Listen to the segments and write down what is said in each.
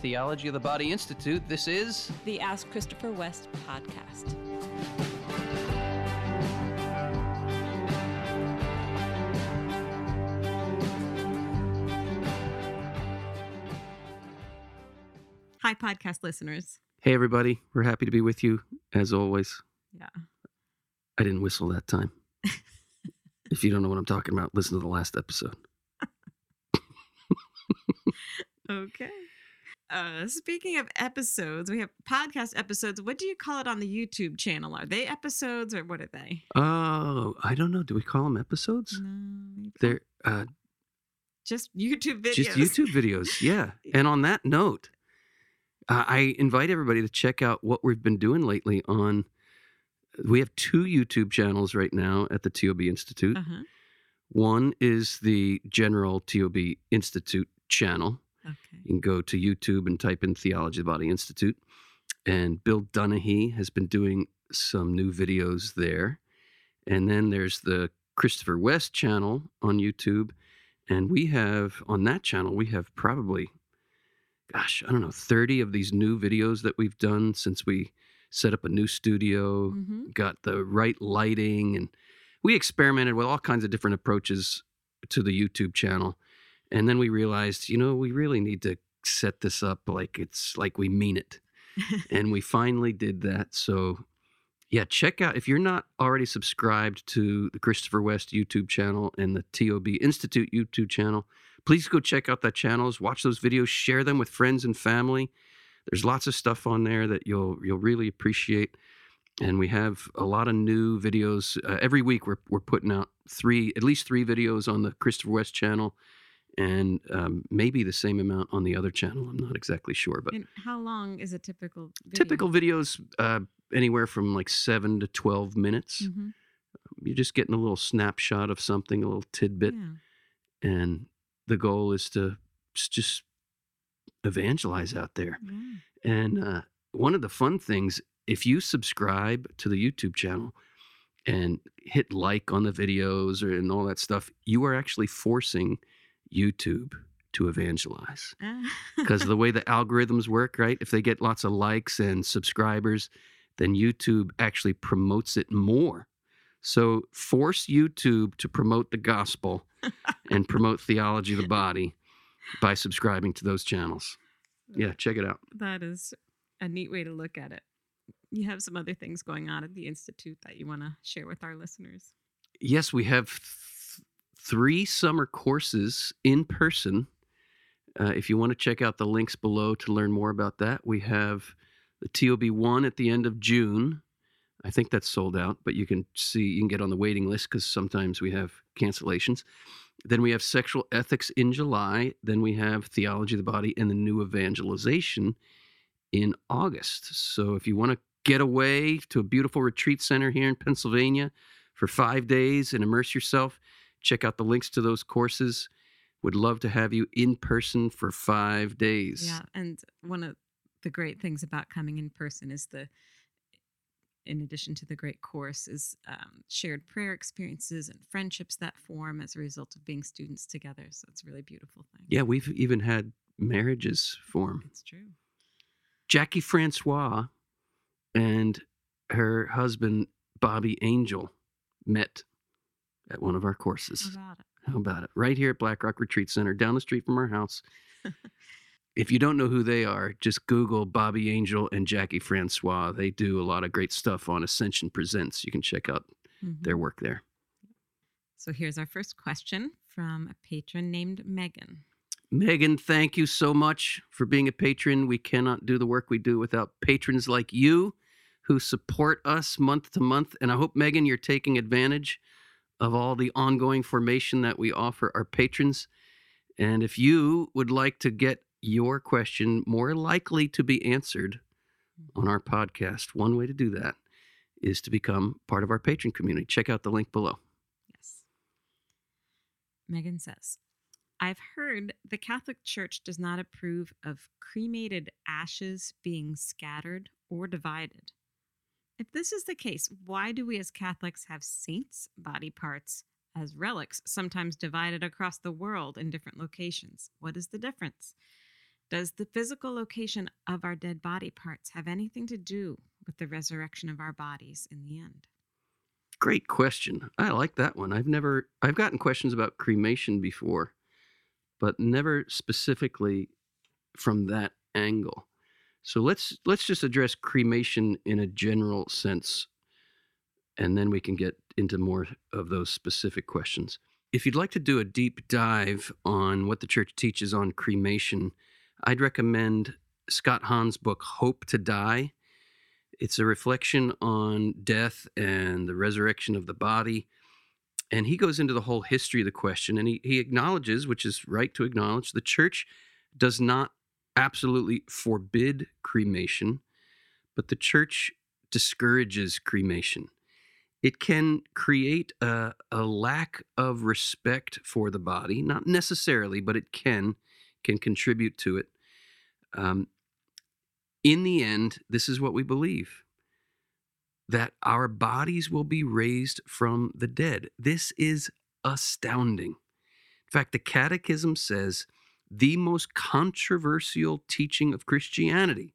Theology of the Body Institute. This is the Ask Christopher West podcast. Hi, podcast listeners. Hey, everybody. We're happy to be with you as always. Yeah. I didn't whistle that time. if you don't know what I'm talking about, listen to the last episode. Okay. Uh, speaking of episodes, we have podcast episodes. What do you call it on the YouTube channel? Are they episodes or what are they? Oh, I don't know. Do we call them episodes? No, They're uh, just YouTube videos. just YouTube videos. Yeah. And on that note, uh, I invite everybody to check out what we've been doing lately on. We have two YouTube channels right now at the TOB Institute. Uh-huh. One is the general TOB Institute channel. Okay. You can go to YouTube and type in Theology of the Body Institute. And Bill Donaghy has been doing some new videos there. And then there's the Christopher West channel on YouTube. And we have, on that channel, we have probably, gosh, I don't know, 30 of these new videos that we've done since we set up a new studio, Mhm. got the right lighting. And we experimented with all kinds of different approaches to the YouTube channel. And then we realized, you know, we really need to set this up like it's like we mean it. and we finally did that. So, yeah, check out if you're not already subscribed to the Christopher West YouTube channel and the TOB Institute YouTube channel, please go check out that channels, watch those videos, share them with friends and family. There's lots of stuff on there that you'll you'll really appreciate. And we have a lot of new videos uh, every week. We're we're putting out three, at least three videos on the Christopher West channel, and um, maybe the same amount on the other channel. I'm not exactly sure, but and how long is a typical video? typical videos uh, anywhere from like seven to 12 minutes Mhm. you're just getting a little snapshot of something a little tidbit Yeah. and the goal is to just evangelize out there yeah. and uh, one of the fun things if you subscribe to the youtube channel and hit like on the videos or and all that stuff you are actually forcing youtube to evangelize Ah. because the way the algorithms work, right? If they get lots of likes and subscribers, then YouTube actually promotes it more. So force YouTube to promote the gospel and promote theology of the body by subscribing to those channels. Yeah, check it out. That is a neat way to look at it. You have some other things going on at the Institute that you want to share with our listeners. Yes, we have three summer courses in person. Uh, if you want to check out the links below to learn more about that, we have the TOB one at the end of June. I think that's sold out, but you can see you can get on the waiting list because sometimes we have cancellations. Then we have sexual ethics in July. Then we have theology of the body and the new evangelization in August. So if you want to get away to a beautiful retreat center here in Pennsylvania for five days and immerse yourself, check out the links to those courses. Would love to have you in person for five days. Yeah, and one of the great things about coming in person is the, in addition to the great course, is um, shared prayer experiences and friendships that form as a result of being students together. So it's a really beautiful thing. Yeah, we've even had marriages form. it's true. Jackie Francois and her husband, Bobby Angel, met at one of our courses. How about it? How about it? Right here at Black Rock Retreat Center, down the street from our house. if you don't know who they are, just Google Bobby Angel and Jackie Francois. They do a lot of great stuff on Ascension Presents. You can check out Mhm. their work there. So here's our first question from a patron named Megan. Megan, thank you so much for being a patron. We cannot do the work we do without patrons like you who support us month to month. And I hope, Megan, you're taking advantage of all the ongoing formation that we offer our patrons. And if you would like to get your question more likely to be answered on our podcast, one way to do that is to become part of our patron community. Check out the link below. Yes. Megan says, I've heard the Catholic Church does not approve of cremated ashes being scattered or divided. If this is the case, why do we as Catholics have saints' body parts as relics, sometimes divided across the world in different locations? What is the difference? Does the physical location of our dead body parts have anything to do with the resurrection of our bodies in the end? Great question. I like that one. I've never I've gotten questions about cremation before, but never specifically from that angle. So let's let's just address cremation in a general sense and then we can get into more of those specific questions. If you'd like to do a deep dive on what the church teaches on cremation, I'd recommend Scott Hahn's book Hope to Die. It's a reflection on death and the resurrection of the body. And he goes into the whole history of the question and he, he acknowledges, which is right to acknowledge, the church does not absolutely forbid cremation, but the church discourages cremation. It can create a, a lack of respect for the body, not necessarily, but it can can contribute to it. Um, in the end, this is what we believe that our bodies will be raised from the dead. This is astounding. In fact, the Catechism says the most controversial teaching of Christianity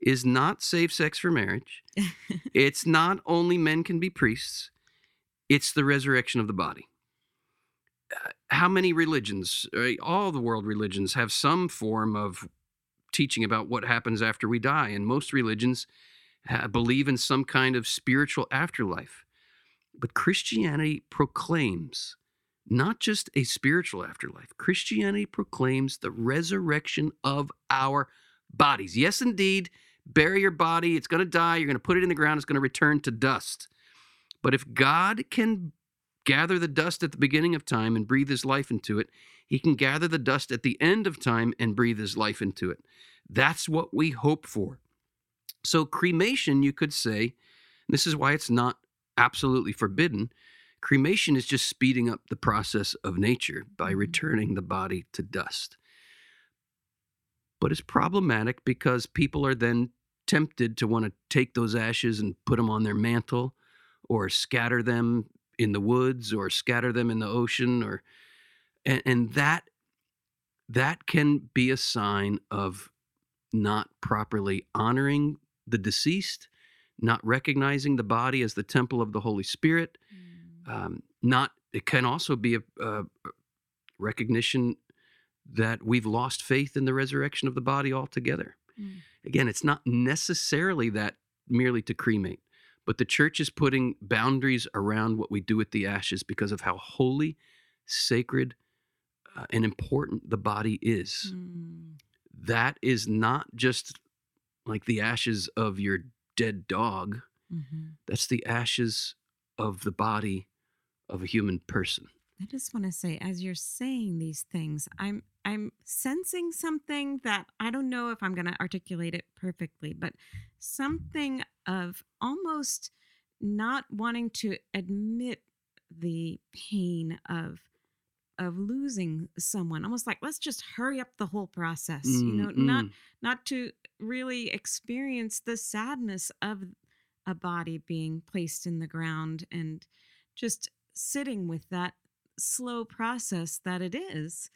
is not safe sex for marriage. it's not only men can be priests, it's the resurrection of the body. Uh, how many religions, right, all the world religions, have some form of teaching about what happens after we die? And most religions believe in some kind of spiritual afterlife. But Christianity proclaims not just a spiritual afterlife, Christianity proclaims the resurrection of our bodies. Yes, indeed, bury your body, it's going to die, you're going to put it in the ground, it's going to return to dust. But if God can gather the dust at the beginning of time and breathe his life into it, he can gather the dust at the end of time and breathe his life into it. That's what we hope for. So, cremation, you could say, this is why it's not absolutely forbidden. Cremation is just speeding up the process of nature by mm-hmm. returning the body to dust. But it's problematic because people are then tempted to want to take those ashes and put them on their mantle or scatter them in the woods or scatter them in the ocean or and, and that that can be a sign of not properly honoring the deceased not recognizing the body as the temple of the holy spirit mm. Um, not it can also be a, a recognition that we've lost faith in the resurrection of the body altogether mm. Again, it's not necessarily that merely to cremate, but the church is putting boundaries around what we do with the ashes because of how holy, sacred, uh, and important the body is. Mm. That is not just like the ashes of your dead dog, mm-hmm. that's the ashes of the body of a human person. I just want to say, as you're saying these things, I'm I'm sensing something that I don't know if I'm going to articulate it perfectly, but something of almost not wanting to admit the pain of of losing someone almost like let's just hurry up the whole process mm, you know mm. not not to really experience the sadness of a body being placed in the ground and just sitting with that slow process that it is.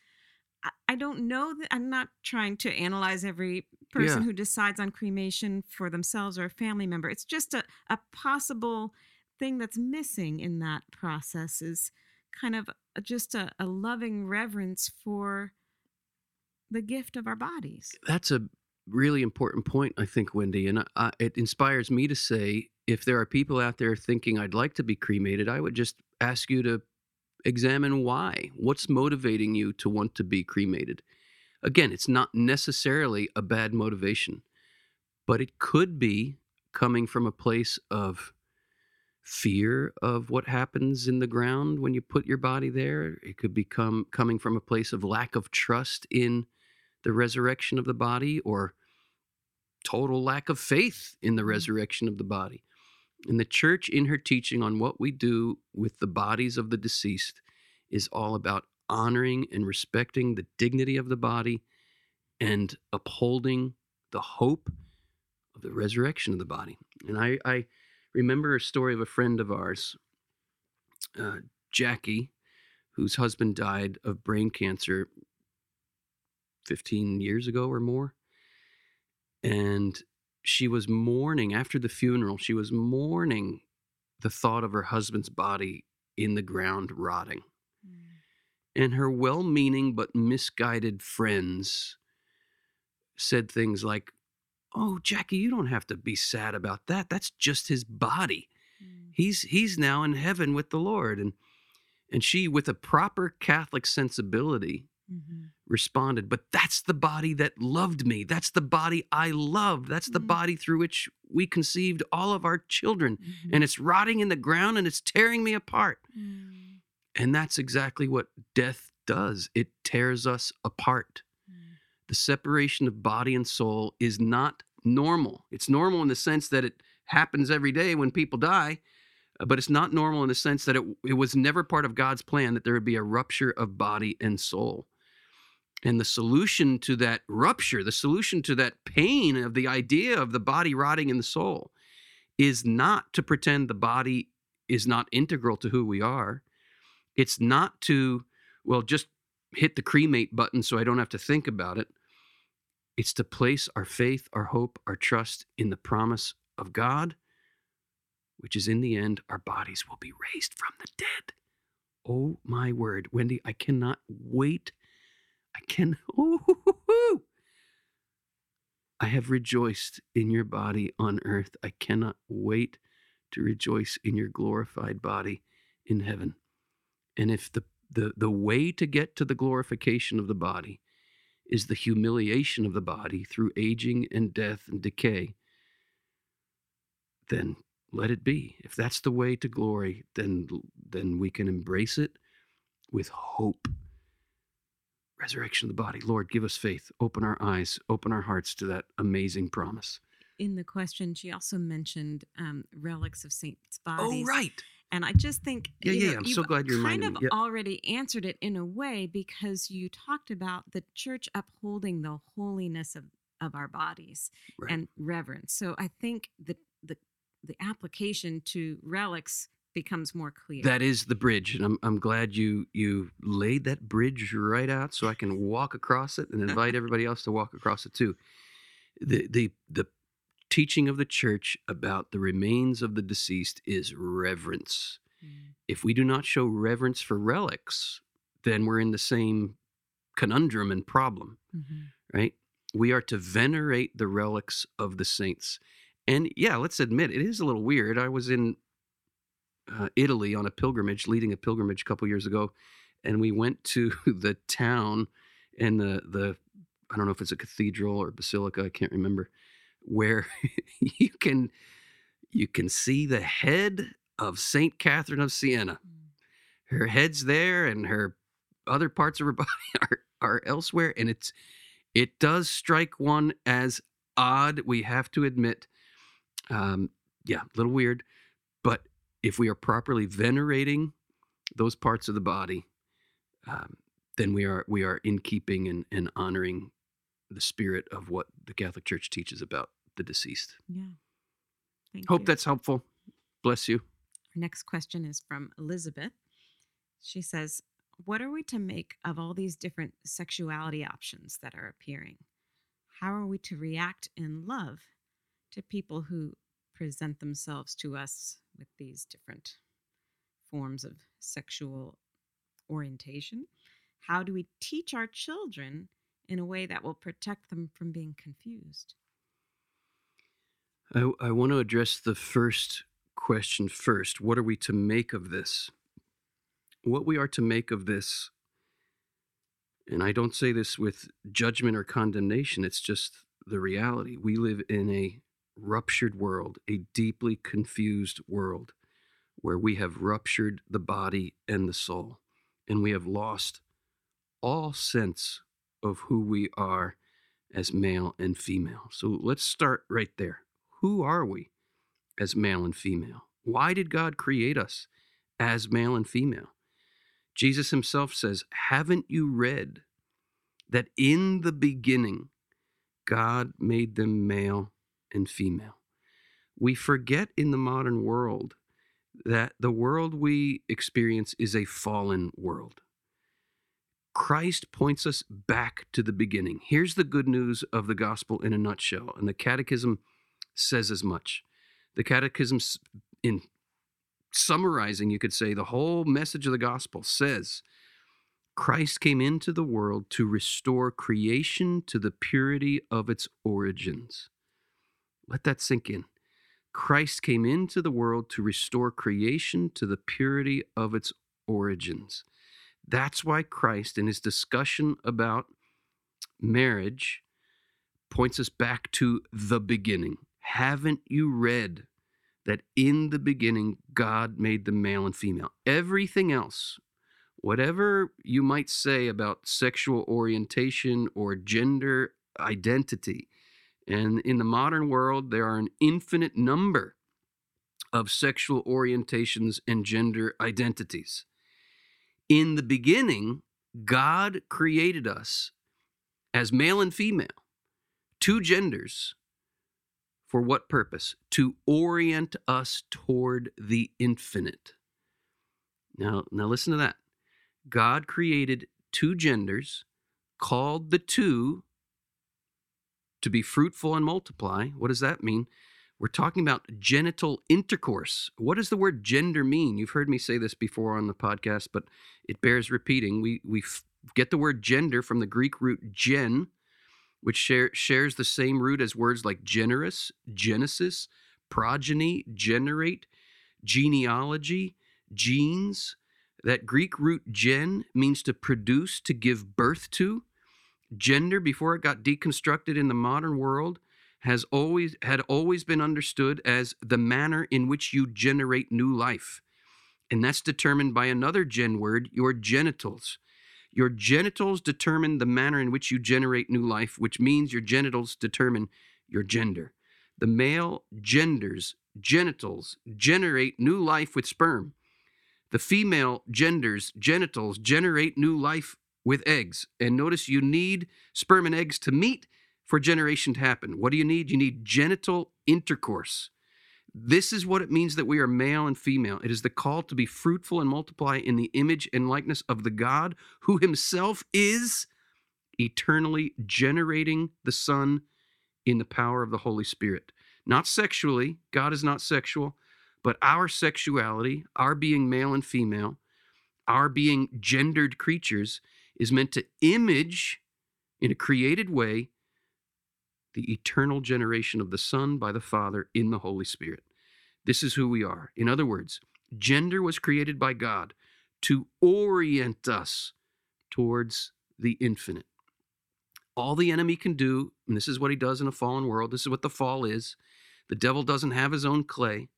I, don't know that I'm not trying to analyze every person yeah. who decides on cremation for themselves or a family member. It's just a, a possible thing that's missing in that process is kind of just a, a loving reverence for the gift of our bodies. That's a really important point, I think, Wendy. And I, it inspires me to say if there are people out there thinking I'd like to be cremated, I would just ask you to examine why. What's motivating you to want to be cremated? Again, it's not necessarily a bad motivation, but it could be coming from a place of fear of what happens in the ground when you put your body there. It could become coming from a place of lack of trust in the resurrection of the body or total lack of faith in the mm. resurrection of the body. And the church, in her teaching on what we do with the bodies of the deceased, is all about honoring and respecting the dignity of the body and upholding the hope of the resurrection of the body. And I, I remember a story of a friend of ours, uh, Jackie, whose husband died of brain cancer 15 years ago or more. And she was mourning after the funeral, she was mourning the thought of her husband's body in the ground rotting. And her well meaning but misguided friends said things like, Oh, Jackie, you don't have to be sad about that. That's just his body. He's he's now in heaven with the Lord. And and she, with a proper Catholic sensibility, Mhm. Responded, But that's the body that loved me. That's the body I love. That's the Mm. body through which we conceived all of our children. Mhm. And it's rotting in the ground and it's tearing me apart. Mm. And that's exactly what death does it tears us apart. Mm. The separation of body and soul is not normal. It's normal in the sense that it happens every day when people die, uh, but it's not normal in the sense that it, it was never part of God's plan that there would be a rupture of body and soul. And the solution to that rupture, the solution to that pain of the idea of the body rotting in the soul, is not to pretend the body is not integral to who we are. It's not to, well, just hit the cremate button so I don't have to think about it. It's to place our faith, our hope, our trust in the promise of God, which is in the end, our bodies will be raised from the dead. Oh my word, Wendy, I cannot wait. I can. I have rejoiced in your body on earth. I cannot wait to rejoice in your glorified body in heaven. And if the, the, the way to get to the glorification of the body is the humiliation of the body through aging and death and decay, then let it be. If that's the way to glory, then then we can embrace it with hope. Resurrection of the body. Lord, give us faith. Open our eyes, open our hearts to that amazing promise. In the question, she also mentioned um, relics of saints' bodies. Oh, bodies. right. And I just think, Yeah, you yeah, know. I'm so glad you're kind of. Yeah. already answered it in a way because you talked about the church upholding the holiness of, of our bodies Right. and reverence. So I think the the the application to relics becomes more clear. That is the bridge, and I'm I'm glad you you laid that bridge right out so I can walk across it and invite everybody else to walk across it too. The the the teaching of the church about the remains of the deceased is reverence. Mm. If we do not show reverence for relics, then we're in the same conundrum and problem, Mhm. right? We are to venerate the relics of the saints. And yeah, let's admit it is a little weird. I was in uh, Italy on a pilgrimage, leading a pilgrimage a couple years ago, and we went to the town and the the I don't know if it's a cathedral or basilica, I can't remember, where you can you can see the head of Saint Catherine of Siena. Her head's there, and her other parts of her body are are elsewhere, and it's it does strike one as odd. We have to admit, um, yeah, a little weird, if we are properly venerating those parts of the body, um, then we are we are in keeping and, and honoring the spirit of what the Catholic Church teaches about the deceased. Yeah. Thank Hope you. that's helpful. Bless you. Our next question is from Elizabeth. She says, What are we to make of all these different sexuality options that are appearing? How are we to react in love to people who present themselves to us with these different forms of sexual orientation? How do we teach our children in a way that will protect them from being confused? I, I want to address the first question first. What are we to make of this? What we are to make of this, and I don't say this with judgment or condemnation, it's just the reality. We live in a ruptured world, a deeply confused world, where we have ruptured the body and the soul, and we have lost all sense of who we are as male and female. So let's start right there. Who are we as male and female? Why did God create us as male and female? Jesus himself says, Haven't you read that in the beginning God made them male and female? We forget in the modern world that the world we experience is a fallen world. Christ points us back to the beginning. Here's the good news of the gospel in a nutshell, and the Catechism says as much. The Catechism, in summarizing, you could say, the whole message of the gospel says Christ came into the world to restore creation to the purity of its origins. Let that sink in. Christ came into the world to restore creation to the purity of its origins. That's why Christ, in his discussion about marriage, points us back to the beginning. Haven't you read that in the beginning God made the male and female? Everything else, whatever you might say about sexual orientation or gender identity, and in the modern world, there are an infinite number of sexual orientations and gender identities. In the beginning, God created us as male and female, two genders. For what purpose? To orient us toward the infinite. Now, now listen to that. God created two genders, called the two to be fruitful and multiply. What does that mean? We're talking about genital intercourse. What does the word gender mean? You've heard me say this before on the podcast, but it bears repeating. We we f- get the word gender from the Greek root gen, which share, shares the same root as words like generous, genesis, progeny, generate, genealogy, genes. That Greek root gen means to produce, to give birth to gender before it got deconstructed in the modern world has always had always been understood as the manner in which you generate new life. And that's determined by another gen word your genitals. Your genitals determine the manner in which you generate new life which means your genitals determine your gender. The male genders genitals generate new life with sperm. The female genders genitals generate new life with eggs. And notice you need sperm and eggs to meet for generation to happen. What do you need? You need genital intercourse. This is what it means that we are male and female. It is the call to be fruitful and multiply in the image and likeness of the God who himself is eternally generating the Son in the power of the Holy Spirit. Not sexually, God is not sexual, but our sexuality, our being male and female, our being gendered creatures, is meant to image in a created way the eternal generation of the Son by the Father in the Holy Spirit. This is who we are. In other words, gender was created by God to orient us towards the infinite. All the enemy can do, and this is what he does in a fallen world, this is what the fall is. The devil doesn't have his own clay.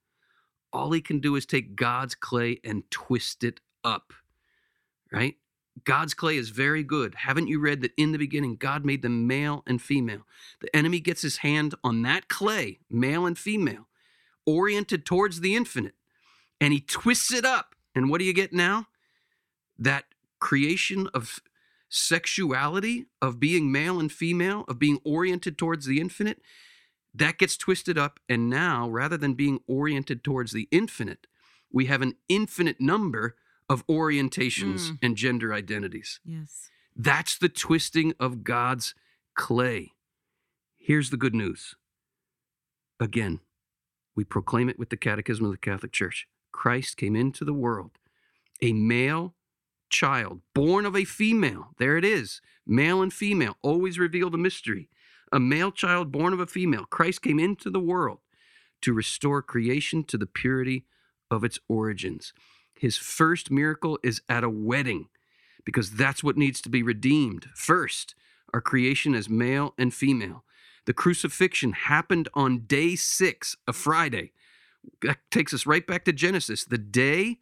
All he can do is take God's clay and twist it up, right? God's clay is very good. Haven't you read that in the beginning, God made them male and female? The enemy gets his hand on that clay, male and female, oriented towards the infinite, and he twists it up. And what do you get now? That creation of sexuality, of being male and female, of being oriented towards the infinite, that gets twisted up. And now, rather than being oriented towards the infinite, we have an infinite number of orientations Mm. and gender identities. Yes. That's the twisting of God's clay. Here's the good news. Again, we proclaim it with the Catechism of the Catholic Church. Christ came into the world, a male child, born of a female. There it is. Male and female, always revealed a mystery. A male child born of a female. Christ came into the world to restore creation to the purity of its origins. His first miracle is at a wedding because that's what needs to be redeemed. First, our creation as male and female. The crucifixion happened on day six, a Friday. That takes us right back to Genesis, the day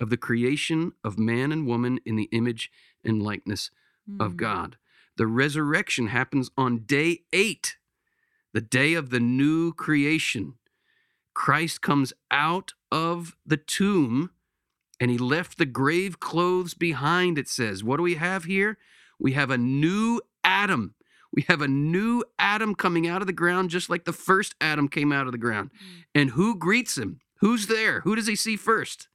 of the creation of man and woman in the image and likeness of Mm. God. The resurrection happens on day eight, the day of the new creation. Christ comes out of the tomb and he left the grave clothes behind, it says. What do we have here? We have a new Adam. We have a new Adam coming out of the ground, just like the first Adam came out of the ground. Mm. And who greets him? Who's there? Who does he see first?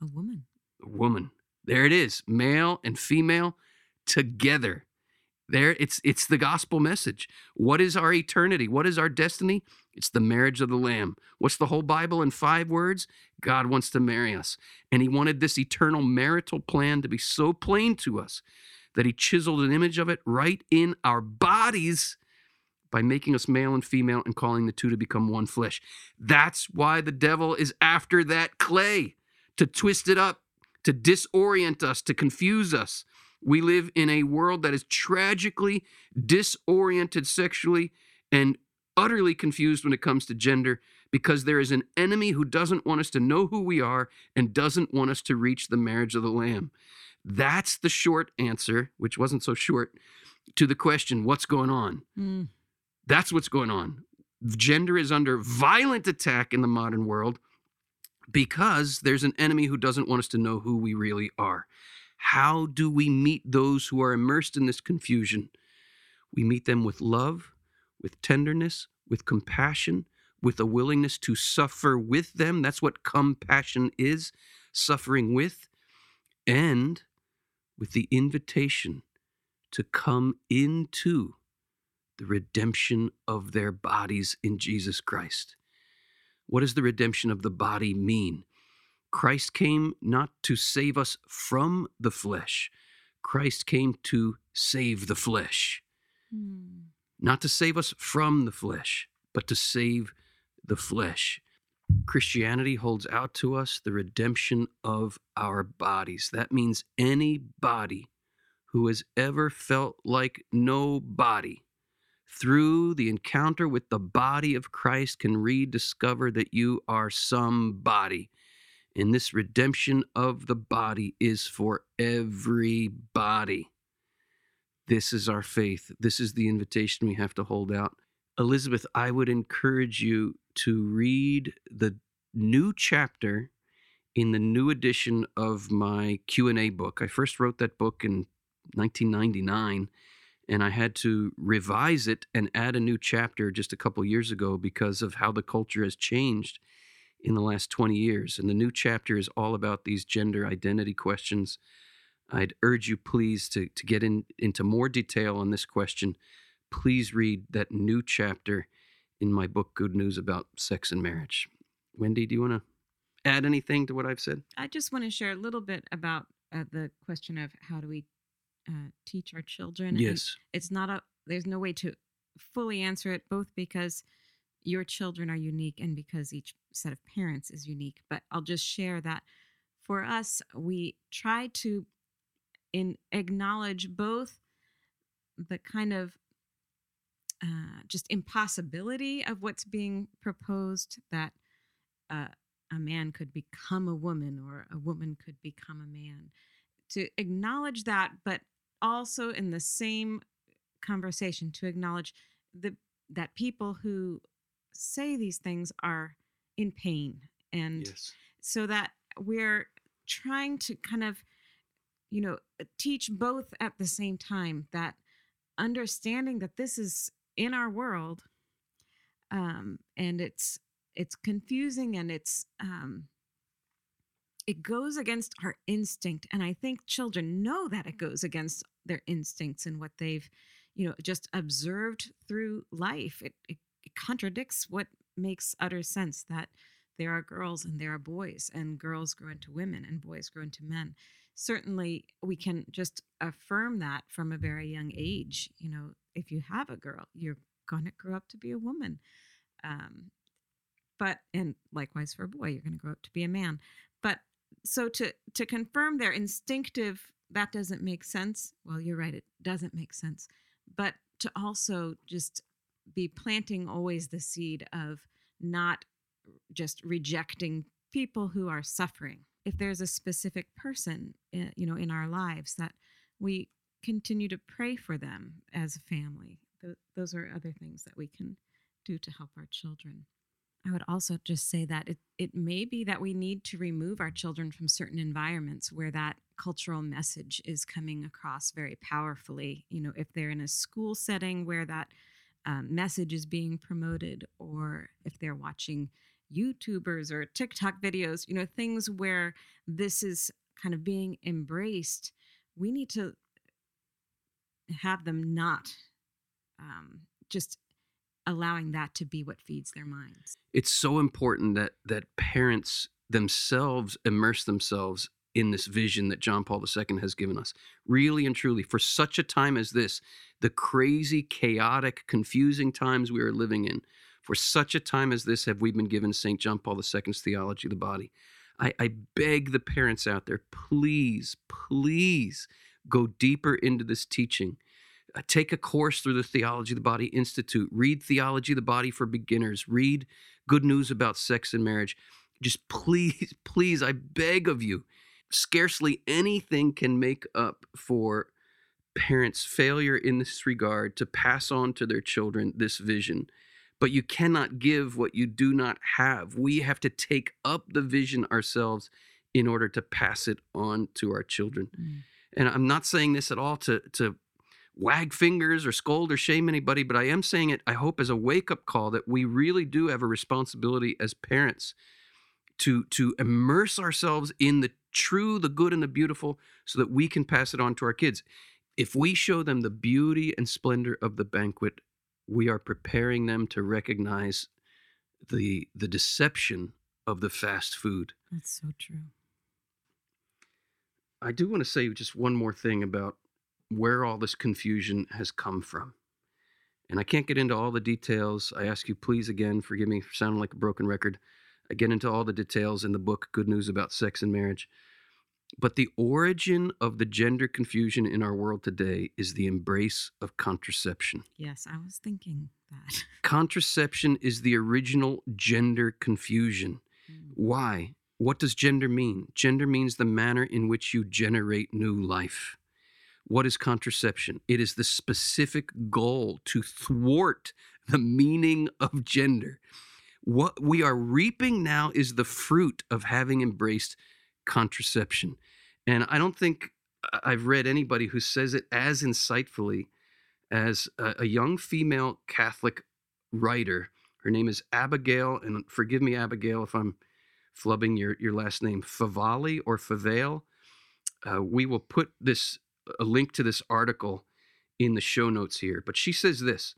A woman. The woman. There it is, male and female together. There it's it's the gospel message. What is our eternity? What is our destiny? It's the marriage of the lamb. What's the whole Bible in 5 words? God wants to marry us. And he wanted this eternal marital plan to be so plain to us that he chiseled an image of it right in our bodies by making us male and female and calling the two to become one flesh. That's why the devil is after that clay to twist it up, to disorient us, to confuse us. We live in a world that is tragically disoriented sexually and utterly confused when it comes to gender because there is an enemy who doesn't want us to know who we are and doesn't want us to reach the marriage of the Lamb. That's the short answer, which wasn't so short, to the question what's going on? Mm. That's what's going on. Gender is under violent attack in the modern world because there's an enemy who doesn't want us to know who we really are. How do we meet those who are immersed in this confusion? We meet them with love, with tenderness, with compassion, with a willingness to suffer with them. That's what compassion is suffering with, and with the invitation to come into the redemption of their bodies in Jesus Christ. What does the redemption of the body mean? Christ came not to save us from the flesh, Christ came to save the flesh. Mm. Not to save us from the flesh, but to save the flesh. Christianity holds out to us the redemption of our bodies. That means any body who has ever felt like nobody through the encounter with the body of Christ can rediscover that you are somebody. And this redemption of the body is for everybody. This is our faith. This is the invitation we have to hold out. Elizabeth, I would encourage you to read the new chapter in the new edition of my Q&A book. I first wrote that book in 1999 and I had to revise it and add a new chapter just a couple years ago because of how the culture has changed in the last 20 years. And the new chapter is all about these gender identity questions. I'd urge you, please, to, to get in, into more detail on this question. Please read that new chapter in my book, Good News About Sex and Marriage. Wendy, do you want to add anything to what I've said? I just want to share a little bit about uh, the question of how do we uh, teach our children. and Yes. it's not a there's no way to fully answer it both because your children are unique and because each set of parents is unique but i'll just share that for us we try to in acknowledge both the kind of uh, just impossibility of what's being proposed that uh, a man could become a woman or a woman could become a man to acknowledge that but also in the same conversation to acknowledge the that people who say these things are in pain and Yes. so that we're trying to kind of you know teach both at the same time that understanding that this is in our world um and it's it's confusing and it's um it goes against our instinct and i think children know that it goes against their instincts and what they've you know just observed through life. It, it, it contradicts what makes utter sense that there are girls and there are boys and girls grow into women and boys grow into men certainly we can just affirm that from a very young age you know if you have a girl you're going to grow up to be a woman um, but and likewise for a boy you're going to grow up to be a man. But so to to confirm their instinctive that doesn't make sense well you're right it doesn't make sense but to also just be planting always the seed of not just rejecting people who are suffering if there's a specific person uh, you know in our lives that we continue to pray for them as a family Th- those are other things that we can do to help our children I would also just say that it, it may be that we need to remove our children from certain environments where that cultural message is coming across very powerfully. You know, if they're in a school setting where that um, message is being promoted, or if they're watching YouTubers or TikTok videos, you know, things where this is kind of being embraced, we need to have them not um, just allowing that to be what feeds their minds. It's so important that that parents themselves immerse themselves in this vision that John Paul II has given us. Really and truly, for such a time as this, the crazy, chaotic, confusing times we are living in, for such a time as this have we been given St. John Paul II's theology of the body. I, I beg the parents out there, please, please go deeper into this teaching. Uh, take a course through the Theology of the Body Institute. Read Theology of the Body for Beginners. Read Good News About Sex and Marriage. Just please, please, I beg of you, scarcely anything can make up for parents' failure in this regard to pass on to their children this vision. But you cannot give what you do not have. We have to take up the vision ourselves in order to pass it on to our children. Mm. And I'm not saying this at all to, to wag fingers or scold or shame anybody, but I am saying it, I hope, as a wake up call that we really do have a responsibility as parents to, to immerse ourselves in the true, the good, and the beautiful so that we can pass it on to our kids. If we show them the beauty and splendor of the banquet, we are preparing them to recognize the the deception of the fast food. That's so true. I do want to say just one more thing about where all this confusion has come from. And I can't get into all the details. I ask you, please, again, forgive me for sounding like a broken record. I get into all the details in the book, Good News About Sex and Marriage. But the origin of the gender confusion in our world today is the embrace of contraception. Yes, I was thinking that. Contraception is the original gender confusion. Mm. Why? What does gender mean? Gender means the manner in which you generate new life. What is contraception? It is the specific goal to thwart the meaning of gender. What we are reaping now is the fruit of having embraced contraception. And I don't think I've read anybody who says it as insightfully as a, a young female Catholic writer. Her name is Abigail, and forgive me, Abigail, if I'm flubbing your, your last name, Favale or Favale. Uh, we will put this a link to this article in the show notes here. But she says this,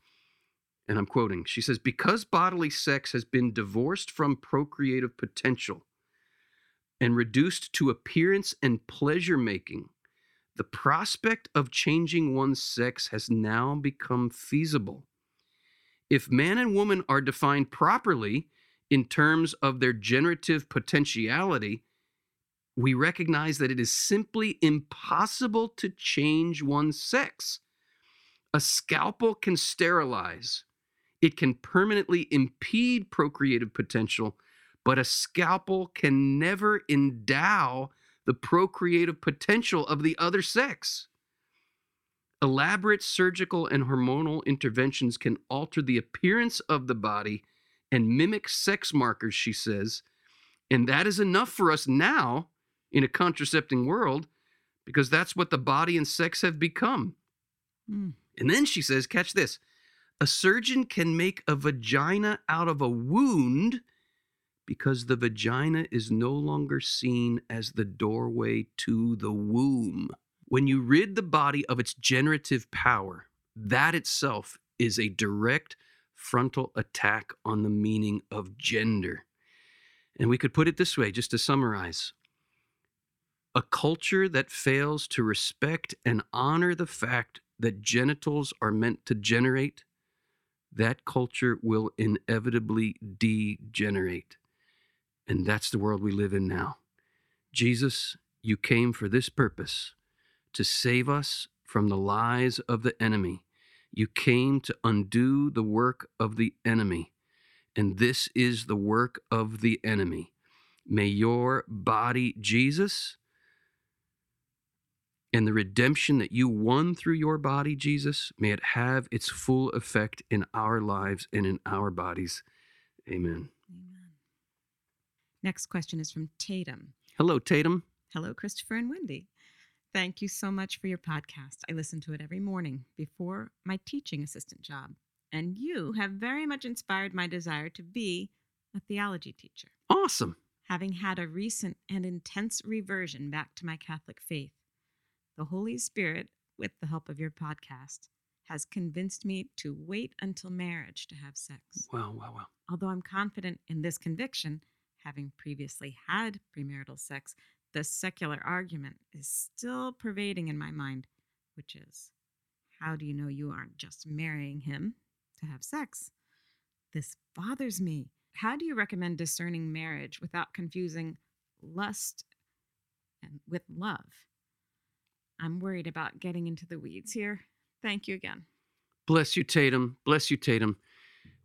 and I'm quoting She says, Because bodily sex has been divorced from procreative potential and reduced to appearance and pleasure making, the prospect of changing one's sex has now become feasible. If man and woman are defined properly in terms of their generative potentiality, we recognize that it is simply impossible to change one's sex. A scalpel can sterilize, it can permanently impede procreative potential, but a scalpel can never endow the procreative potential of the other sex. Elaborate surgical and hormonal interventions can alter the appearance of the body and mimic sex markers, she says. And that is enough for us now in a contracepting world because that's what the body and sex have become. Mm. And then she says, catch this a surgeon can make a vagina out of a wound because the vagina is no longer seen as the doorway to the womb. When you rid the body of its generative power, that itself is a direct frontal attack on the meaning of gender. And we could put it this way, just to summarize a culture that fails to respect and honor the fact that genitals are meant to generate, that culture will inevitably degenerate. And that's the world we live in now. Jesus, you came for this purpose to save us from the lies of the enemy. You came to undo the work of the enemy. And this is the work of the enemy. May your body, Jesus, and the redemption that you won through your body, Jesus, may it have its full effect in our lives and in our bodies. Amen. Next question is from Tatum. Hello, Tatum. Hello, Christopher and Wendy. Thank you so much for your podcast. I listen to it every morning before my teaching assistant job, and you have very much inspired my desire to be a theology teacher. Awesome. having had a recent and intense reversion back to my Catholic faith. The Holy Spirit, with the help of your podcast, has convinced me to wait until marriage to have sex. Wow, wow, wow. Although I'm confident in this conviction, having previously had premarital sex, the secular argument is still pervading in my mind, which is how do you know you aren't just marrying him to have sex? This bothers me. How do you recommend discerning marriage without confusing lust and with love? I'm worried about getting into the weeds here. Thank you again. Bless you, Tatum. Bless you, Tatum.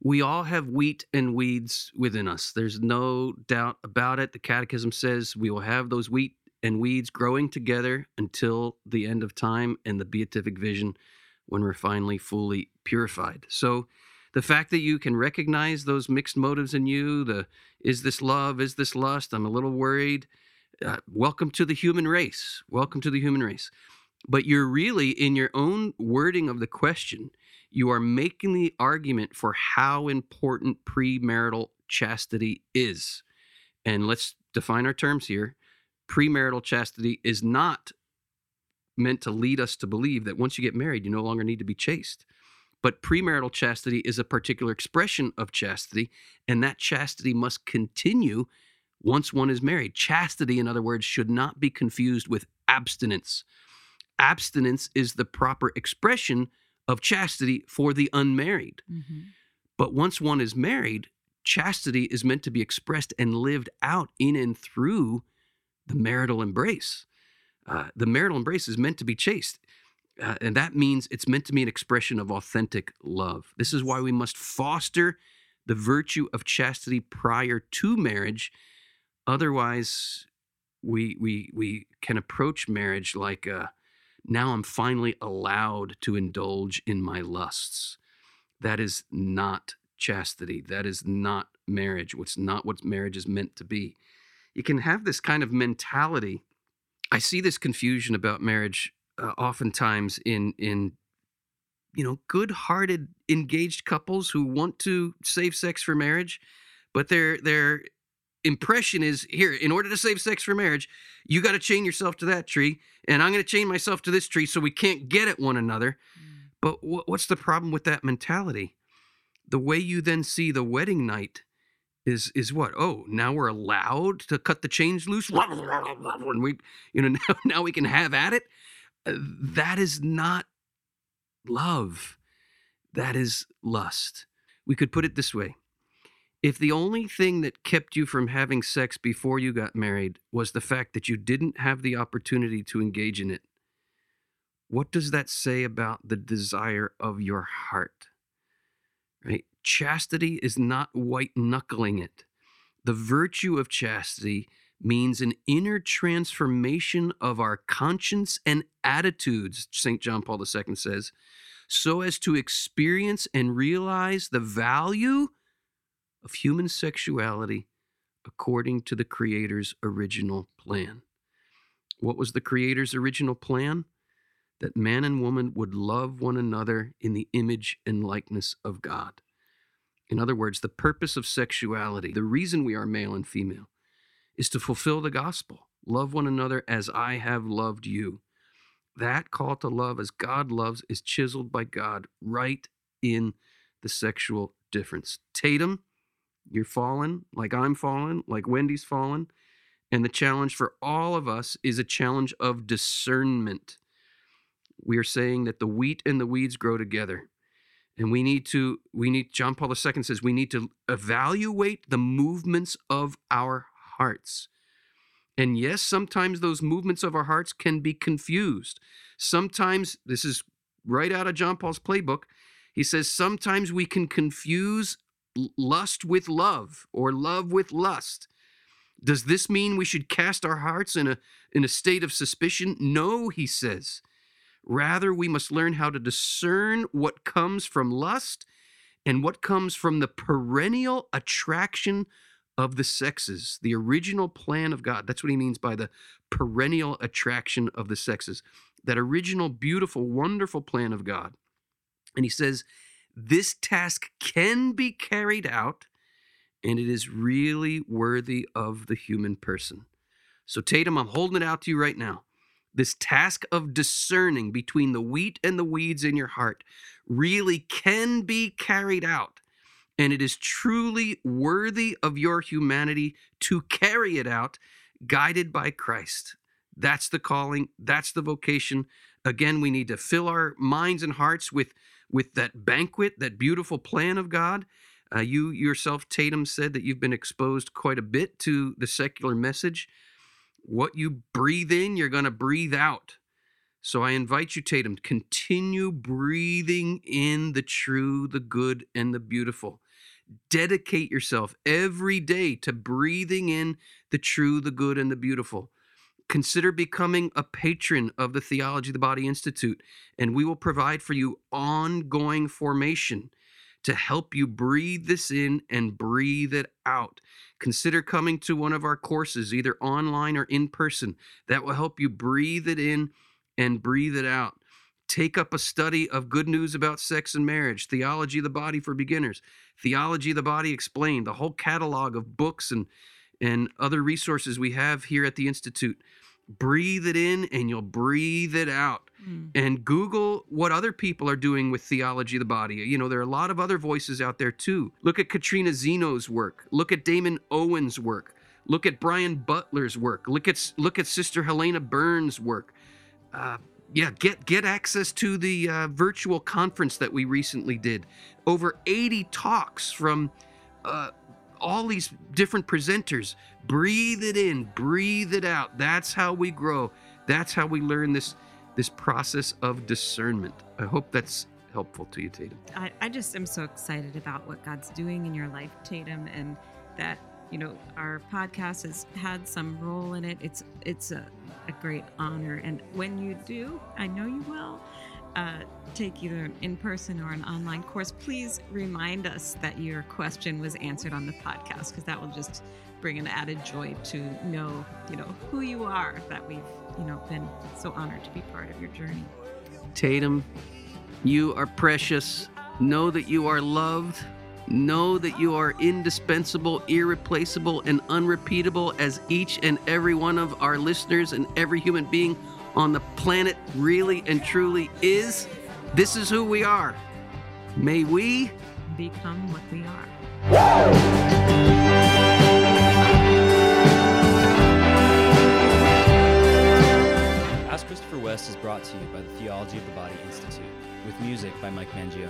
We all have wheat and weeds within us. There's no doubt about it. The Catechism says we will have those wheat and weeds growing together until the end of time and the beatific vision when we're finally fully purified. So, the fact that you can recognize those mixed motives in you, the is this love, is this lust, I'm a little worried. Uh, welcome to the human race. Welcome to the human race. But you're really, in your own wording of the question, you are making the argument for how important premarital chastity is. And let's define our terms here. Premarital chastity is not meant to lead us to believe that once you get married, you no longer need to be chaste. But premarital chastity is a particular expression of chastity, and that chastity must continue once one is married. Chastity, in other words, should not be confused with abstinence. Abstinence is the proper expression of chastity for the unmarried. Mm-hmm. But once one is married, chastity is meant to be expressed and lived out in and through the marital embrace. Uh, the marital embrace is meant to be chaste. Uh, and that means it's meant to be an expression of authentic love. This is why we must foster the virtue of chastity prior to marriage. Otherwise, we we we can approach marriage like uh, now I'm finally allowed to indulge in my lusts. That is not chastity. That is not marriage. What's not what marriage is meant to be. You can have this kind of mentality. I see this confusion about marriage uh, oftentimes in in you know good-hearted engaged couples who want to save sex for marriage, but their their impression is here in order to save sex for marriage, you got to chain yourself to that tree, and I'm going to chain myself to this tree so we can't get at one another. Mm. But wh- what's the problem with that mentality? The way you then see the wedding night is is what? Oh, now we're allowed to cut the chains loose. When we, you know, now, now we can have at it. Uh, That is not love. That is lust. We could put it this way. If the only thing that kept you from having sex before you got married was the fact that you didn't have the opportunity to engage in it, what does that say about the desire of your heart? Right? Chastity is not white knuckling it. The virtue of chastity means an inner transformation of our conscience and attitudes, St. John Paul II says, so as to experience and realize the value of human sexuality according to the Creator's original plan. What was the Creator's original plan? That man and woman would love one another in the image and likeness of God. In other words, the purpose of sexuality, the reason we are male and female, is to fulfill the gospel. Love one another as I have loved you. That call to love as God loves is chiseled by God right in the sexual difference. Tatum, you're fallen like I'm fallen, like Wendy's fallen. And the challenge for all of us is a challenge of discernment. We are saying that the wheat and the weeds grow together. And we need to, we need, John Paul II says, we need to evaluate the movements of our hearts. And yes, sometimes those movements of our hearts can be confused. Sometimes, this is right out of John Paul's playbook, he says, sometimes we can confuse lust with love or love with lust. Does this mean we should cast our hearts in a, in a state of suspicion? No, he says. Rather, we must learn how to discern what comes from lust and what comes from the perennial attraction of the sexes, the original plan of God. That's what he means by the perennial attraction of the sexes, that original, beautiful, wonderful plan of God. And he says, this task can be carried out and it is really worthy of the human person. So, Tatum, I'm holding it out to you right now. This task of discerning between the wheat and the weeds in your heart really can be carried out. And it is truly worthy of your humanity to carry it out, guided by Christ. That's the calling, that's the vocation. Again, we need to fill our minds and hearts with, with that banquet, that beautiful plan of God. Uh, you yourself, Tatum, said that you've been exposed quite a bit to the secular message. What you breathe in, you're going to breathe out. So I invite you, Tatum, continue breathing in the true, the good, and the beautiful. Dedicate yourself every day to breathing in the true, the good, and the beautiful. Consider becoming a patron of the Theology of the Body Institute, and we will provide for you ongoing formation to help you breathe this in and breathe it out. Consider coming to one of our courses, either online or in person, that will help you breathe it in and breathe it out. Take up a study of good news about sex and marriage, theology of the body for beginners, theology of the body explained, the whole catalog of books and and other resources we have here at the institute. Breathe it in and you'll breathe it out. Mm. and google what other people are doing with theology of the body. You know there are a lot of other voices out there too. Look at katrina zeno's work. Look at damon owen's work. Look at brian butler's work. Look at look at sister helena burns work. Uh, yeah get get access to the uh, virtual conference that we recently did. Over 80 talks from uh, all these different presenters. Breathe it in, breathe it out. That's how we grow. That's how we learn this this process of discernment. I hope that's helpful to you, Tatum. I, I just am so excited about what God's doing in your life, Tatum, and that you know our podcast has had some role in it. It's it's a, a great honor, and when you do, I know you will uh, take either an in person or an online course, please remind us that your question was answered on the podcast because that will just bring an added joy to know, you know, who you are, that we've, you know, been so honored to be part of your journey. Tatum, you are precious. Know that you are loved. Know that you are indispensable, irreplaceable, and unrepeatable as each and every one of our listeners and every human being on the planet really and truly is. This is who we are. May we become what we are. Ask Christopher West is brought to you by the Theology of the Body Institute, with music by Mike Mangione.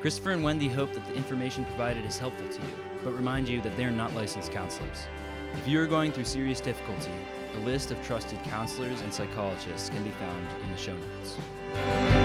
Christopher and Wendy hope that the information provided is helpful to you, but remind you that they are not licensed counselors. If you are going through serious difficulty, a list of trusted counselors and psychologists can be found in the show notes.